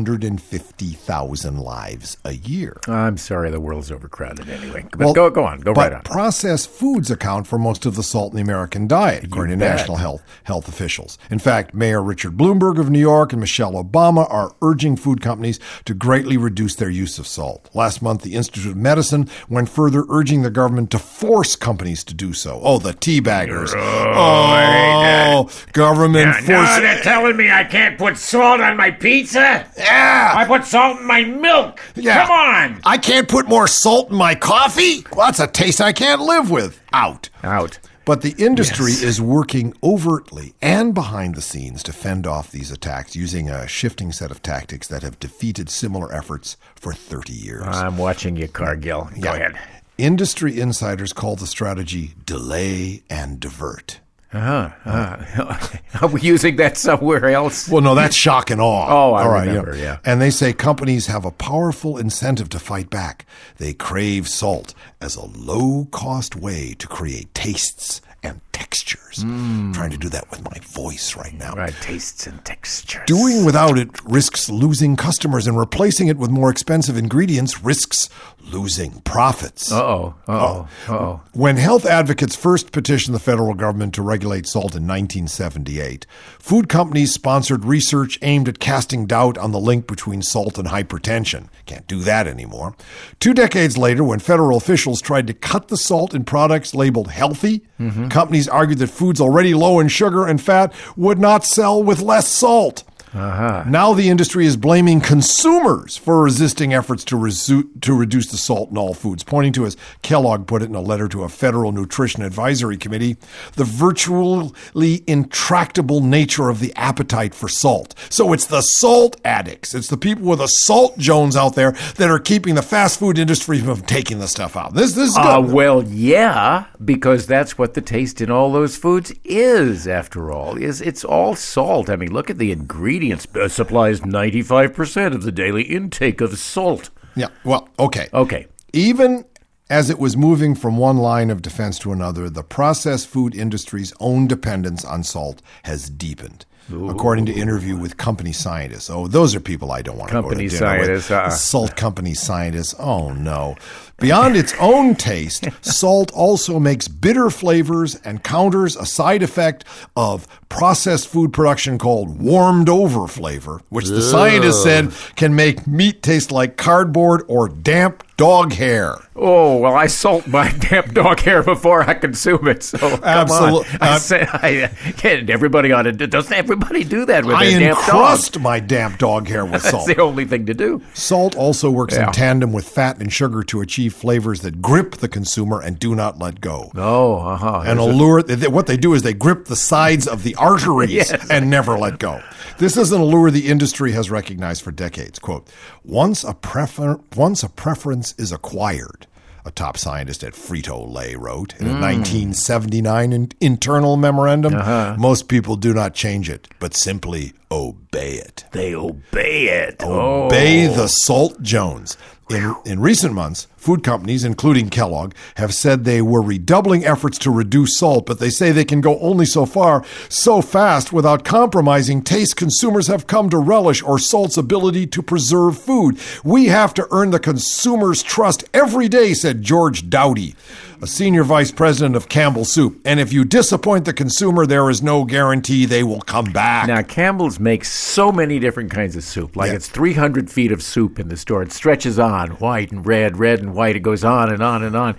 Speaker 1: 150,000 lives a year.
Speaker 2: I'm sorry, the world's overcrowded anyway. But go go on, go right on.
Speaker 1: Processed foods account for most of the salt in the American diet, according to
Speaker 2: bet.
Speaker 1: national health health officials. In fact, Mayor Richard Bloomberg of New York and Michelle Obama are urging food companies to greatly reduce their use of salt. Last month, the Institute of Medicine went further, urging the government to force companies to do so. Oh, the teabaggers! Oh, oh government force.
Speaker 2: telling me I can't put salt on my pizza?
Speaker 1: Eh, Yeah.
Speaker 2: I put salt in my milk.
Speaker 1: Yeah. Come on. I can't put more salt in my coffee? Well, that's a taste I can't live with. Out.
Speaker 2: Out.
Speaker 1: But the industry is working overtly and behind the scenes to fend off these attacks using a shifting set of tactics that have defeated similar efforts for 30 years.
Speaker 2: I'm watching you, Cargill. Go
Speaker 1: Yeah.
Speaker 2: ahead.
Speaker 1: Industry insiders call the strategy delay and divert.
Speaker 2: Uh-huh. Uh, are we using that somewhere else?
Speaker 1: Well, no, that's shock and awe.
Speaker 2: Oh, I
Speaker 1: All right,
Speaker 2: remember, yeah.
Speaker 1: And they say companies have a powerful incentive to fight back. They crave salt as a low cost way to create tastes and textures. I'm trying to do that with my voice right now.
Speaker 2: Right, tastes and textures.
Speaker 1: Doing without it risks losing customers, and replacing it with more expensive ingredients risks losing profits.
Speaker 2: Uh-oh, uh-oh, oh, uh-oh.
Speaker 1: When health advocates first petitioned the federal government to regulate salt in 1978, food companies sponsored research aimed at casting doubt on the link between salt and hypertension. Can't do that anymore. Two decades later, when federal officials tried to cut the salt in products labeled healthy, mm-hmm. companies argued that foods already low in sugar and fat would not sell with less salt. Now the industry is blaming consumers for resisting efforts to, resu- to reduce the salt in all foods, pointing to, as Kellogg put it in a letter to a federal nutrition advisory committee, the virtually intractable nature of the appetite for salt. So it's the salt addicts, it's the people with a salt Jones out there that are keeping the fast food industry from taking the stuff out. This, this is good.
Speaker 2: Uh, well, yeah, because that's what the taste in all those foods is. After all, is it's all salt. I mean, look at the ingredients. Uh, supplies ninety five percent of the daily intake of salt.
Speaker 1: yeah, well, okay.
Speaker 2: Okay,
Speaker 1: Even as it was moving from one line of defense to another, the processed food industry's own dependence on salt has deepened. According to interview with company scientists. Oh, those are people I don't want
Speaker 2: Company
Speaker 1: to go to dinner
Speaker 2: scientists,
Speaker 1: with.
Speaker 2: uh-uh.
Speaker 1: Salt company scientists. Oh no. Beyond its own taste, salt also makes bitter flavors and counters a side effect of processed food production called warmed over flavor, which the scientists said can make meat taste like cardboard or damp dog hair.
Speaker 2: Oh well, I salt my damp dog hair before I consume it. So come
Speaker 1: Absolute-
Speaker 2: on. I
Speaker 1: uh,
Speaker 2: say, I, can't everybody ought to. Doesn't everybody do that with
Speaker 1: I
Speaker 2: their damp dog?
Speaker 1: encrust my damp dog hair with salt.
Speaker 2: That's the only thing to do.
Speaker 1: Salt also works
Speaker 2: Yeah.
Speaker 1: in tandem with fat and sugar to achieve flavors that grip the consumer and do not let go.
Speaker 2: Oh, uh huh.
Speaker 1: and allure. th- What they do is they grip the sides of the arteries
Speaker 2: Yes.
Speaker 1: and never let go. This is an allure the industry has recognized for decades. Quote: Once a prefer- once a preference is acquired, a top scientist at Frito Lay wrote in a 1979 in- internal memorandum. Most people do not change it, but simply obey it.
Speaker 2: They obey it.
Speaker 1: Obey the Salt Jones. In, in recent months, food companies, including Kellogg, have said they were redoubling efforts to reduce salt, but they say they can go only so far, so fast, without compromising taste consumers have come to relish or salt's ability to preserve food. We have to earn the consumer's trust every day, said George Dowdy, a senior vice president of Campbell Soup. And if you disappoint the consumer, there is no guarantee they will come back.
Speaker 2: Now, Campbell's makes so many different kinds of soup. Like
Speaker 1: Yeah.
Speaker 2: it's 300 feet of soup in the store. It stretches on, white and red, red and white. It goes on and on and on.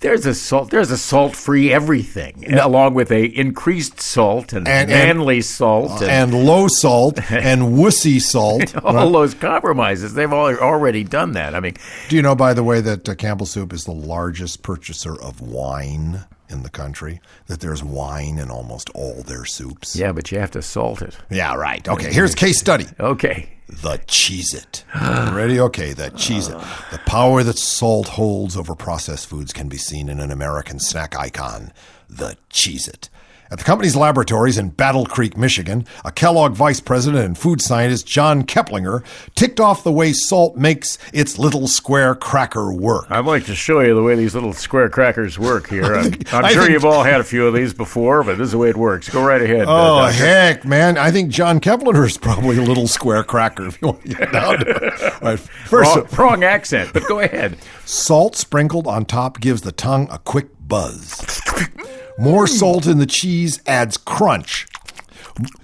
Speaker 2: There's a salt. There's a salt-free everything, along with a increased salt and,
Speaker 1: And- and-
Speaker 2: manly salt and,
Speaker 1: and low salt and wussy salt.
Speaker 2: all those compromises. They've all, already done that. I mean,
Speaker 1: Do you know, by the way, that uh, Campbell Soup is the largest purchaser of wine in the country? That there's wine in almost all their soups?
Speaker 2: yeah, but you have to salt it.
Speaker 1: Yeah, right. Okay, here's case study.
Speaker 2: Okay.
Speaker 1: The Cheez It. Ready? Okay, the Cheez It. The power that salt holds over processed foods can be seen in an American snack icon, the Cheez It. At the company's laboratories in Battle Creek, Michigan, a Kellogg vice president and food scientist, John Keplinger, ticked off the way salt makes its little square cracker work.
Speaker 2: I'd like to show you the way these little square crackers work here. I'm, I'm sure
Speaker 1: think-
Speaker 2: you've all had a few of these before, but this is the way it works. Go right ahead. uh,
Speaker 1: Oh,
Speaker 2: Doctor.
Speaker 1: heck, man. I think John Keplinger is probably a little square cracker if you want to get down to it. Right, First,
Speaker 2: Wrong, wrong accent, but go ahead.
Speaker 1: Salt sprinkled on top gives the tongue a quick buzz. More hmm. salt in the cheese adds crunch.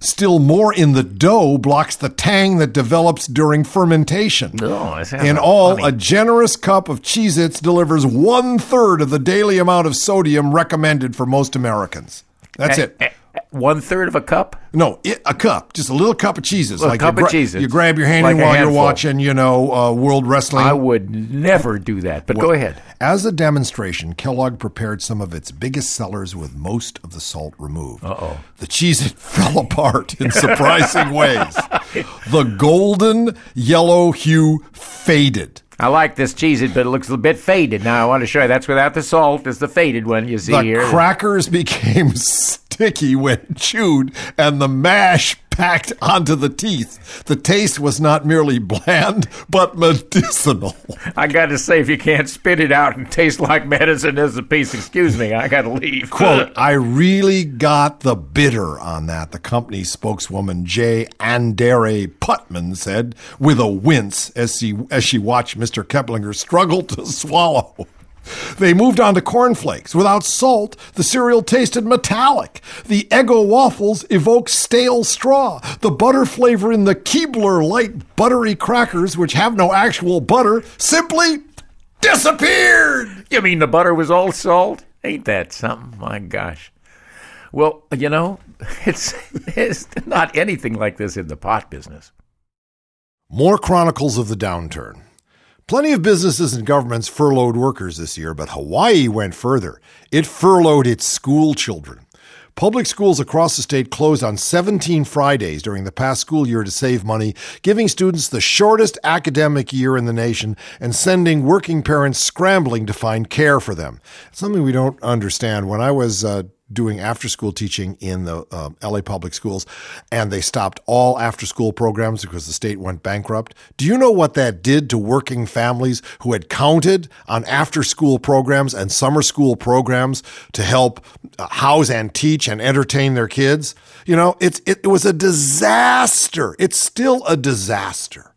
Speaker 1: Still more in the dough blocks the tang that develops during fermentation.
Speaker 2: Oh,
Speaker 1: in all,
Speaker 2: funny.
Speaker 1: a generous cup of Cheez Its delivers one third of the daily amount of sodium recommended for most Americans. That's eh, it. Eh.
Speaker 2: One third of a cup.
Speaker 1: No, it, a cup, just a little cup of cheeses.
Speaker 2: A
Speaker 1: like
Speaker 2: cup
Speaker 1: you
Speaker 2: of Cheez-Its.
Speaker 1: You grab your hand
Speaker 2: Like
Speaker 1: while you're watching, you know, uh, World Wrestling.
Speaker 2: I would never do that, but go ahead.
Speaker 1: As a demonstration, Kellogg prepared some of its biggest sellers with most of the salt removed. Uh-oh. The cheese fell apart in surprising ways. The golden yellow hue faded.
Speaker 2: I like this cheese, it, but it looks a bit faded. Now I want to show you that's without the salt. It's the faded one you see
Speaker 1: The
Speaker 2: here.
Speaker 1: crackers became sticky when chewed, and the mash packed onto the teeth. The taste was not merely bland, but medicinal.
Speaker 2: I got to say, if you can't spit it out and taste like medicine as a piece, excuse me, I got to leave.
Speaker 1: Quote, I really got the bitter on that, the company spokeswoman Jay Adaire Putnam said with a wince as she, as she watched Mr. Keplinger struggle to swallow. They moved on to cornflakes. Without salt, the cereal tasted metallic. The Eggo waffles evoked stale straw. The butter flavor in the Keebler light buttery crackers, which have no actual butter, simply disappeared.
Speaker 2: You mean the butter was all salt? Ain't that something? My gosh. Well, you know, it's it's not anything like this in the pot business.
Speaker 1: More chronicles of the downturn. Plenty of businesses and governments furloughed workers this year, but Hawaii went further. It furloughed its school children. Public schools across the state closed on 17 Fridays during the past school year to save money, giving students the shortest academic year in the nation and sending working parents scrambling to find care for them. Something we don't understand. When I was uh, doing after school teaching in the uh, LA public schools, and they stopped all after school programs because the state went bankrupt. Do you know what that did to working families who had counted on after school programs and summer school programs to help uh, house and teach and entertain their kids? You know, it's, it, it was a disaster. It's still a disaster.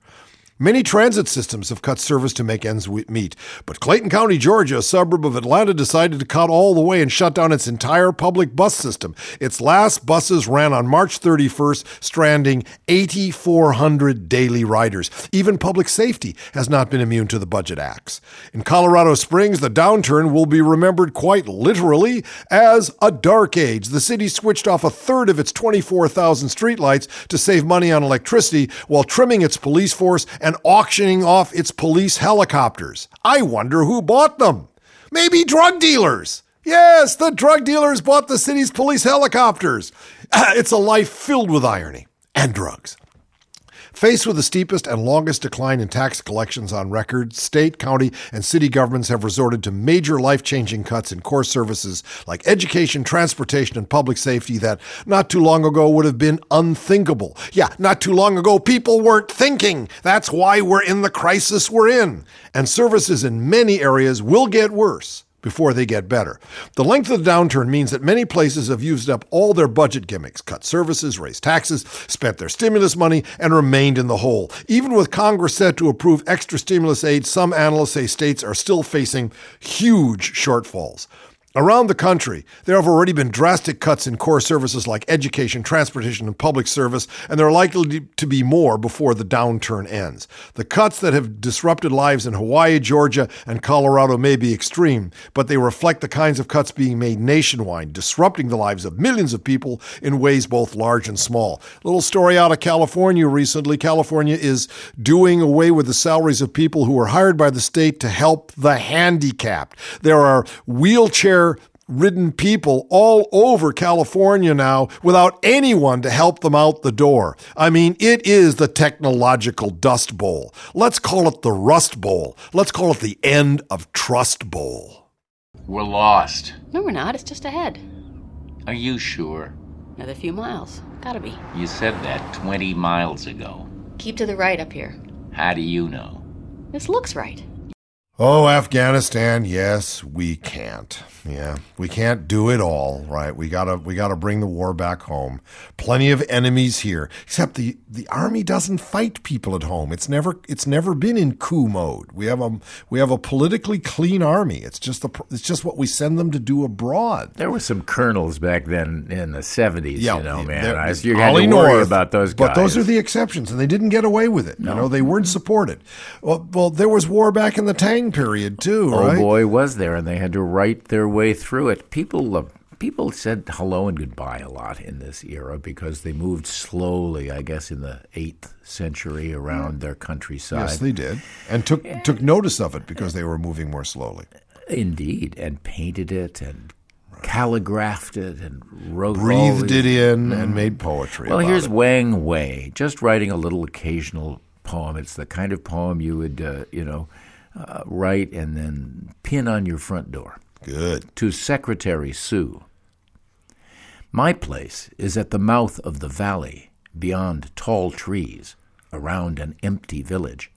Speaker 1: Many transit systems have cut service to make ends meet, but Clayton County, Georgia, a suburb of Atlanta, decided to cut all the way and shut down its entire public bus system. Its last buses ran on March 31st, stranding 8,400 daily riders. Even public safety has not been immune to the budget acts. In Colorado Springs, the downturn will be remembered quite literally as a dark age. The city switched off a third of its 24,000 streetlights to save money on electricity while trimming its police force and auctioning off its police helicopters. I wonder who bought them. Maybe drug dealers. Yes, the drug dealers bought the city's police helicopters. It's a life filled with irony and drugs. Faced with the steepest and longest decline in tax collections on record, state, county, and city governments have resorted to major life changing cuts in core services like education, transportation, and public safety that not too long ago would have been unthinkable. Yeah, not too long ago, people weren't thinking. That's why we're in the crisis we're in. And services in many areas will get worse before they get better. The length of the downturn means that many places have used up all their budget gimmicks, cut services, raised taxes, spent their stimulus money, and remained in the hole. Even with Congress set to approve extra stimulus aid, some analysts say states are still facing huge shortfalls. Around the country, there have already been drastic cuts in core services like education, transportation, and public service, and there are likely to be more before the downturn ends. The cuts that have disrupted lives in Hawaii, Georgia, and Colorado may be extreme, but they reflect the kinds of cuts being made nationwide, disrupting the lives of millions of people in ways both large and small. Little story out of California recently California is doing away with the salaries of people who are hired by the state to help the handicapped. There are wheelchair ridden people all over California now without anyone to help them out the door. I mean, it is the technological dust bowl. Let's call it the rust bowl. Let's call it the end of trust bowl.
Speaker 6: We're lost.
Speaker 7: No, we're not. It's just ahead.
Speaker 6: Are you sure?
Speaker 7: Another few miles. Gotta be.
Speaker 6: You said that 20 miles ago.
Speaker 7: Keep to the right up here.
Speaker 6: How do you know?
Speaker 7: This looks right.
Speaker 1: Oh, Afghanistan, yes, we can't. Yeah, we can't do it all, right? We gotta, we gotta bring the war back home. Plenty of enemies here, except the the army doesn't fight people at home. It's never, it's never been in coup mode. We have a, we have a politically clean army. It's just the, it's just what we send them to do abroad.
Speaker 2: There were some colonels back then in the 70s, yeah, you know, man. I, you had to worry about those guys.
Speaker 1: But those are the exceptions, and they didn't get away with it. You know, they weren't supported. Well, well, there was war back in the Tang period too,
Speaker 2: Oh
Speaker 1: right?
Speaker 2: boy, was there, and they had to write their way through it. People, uh, people said hello and goodbye a lot in this era because they moved slowly. I guess in the eighth century around their countryside.
Speaker 1: Yes, they did, and took took notice of it because they were moving more slowly.
Speaker 2: Indeed, and painted it and calligraphed it and wrote
Speaker 1: Breathed it in and made poetry.
Speaker 2: Well, here's
Speaker 1: it.
Speaker 2: Wang Wei, just writing a little occasional poem. It's the kind of poem you would, uh, you know, uh, write and then pin on your front door.
Speaker 1: good.
Speaker 2: To Secretary Sue. My place is at the mouth of the valley, beyond tall trees, around an empty village.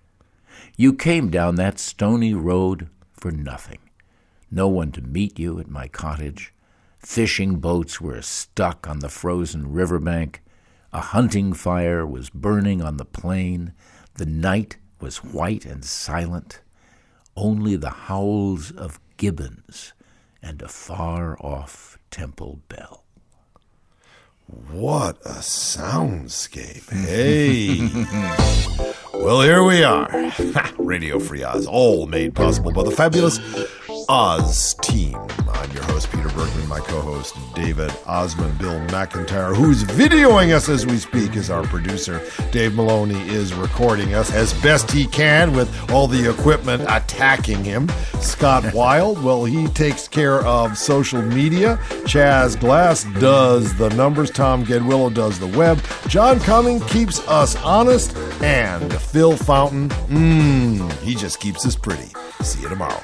Speaker 2: You came down that stony road for nothing. No one to meet you at my cottage. Fishing boats were stuck on the frozen riverbank. A hunting fire was burning on the plain. The night was white and silent. Only the howls of gibbons and a far off temple bell.
Speaker 1: What a soundscape! Hey. well, here we are. Radio Free Oz, all made possible by the fabulous Oz team. I'm your host, Peter Bergman. My co host, David Ossman. Bill McIntyre, who's videoing us as we speak, is our producer. Dave Maloney is recording us as best he can with all the equipment attacking him. Scott Wild, well, he takes care of social media. Chaz Glass does the numbers. Tom Gedwillow does the web. John Cumming keeps us honest. And Phil Fountain, mmm, he just keeps us pretty. See you tomorrow.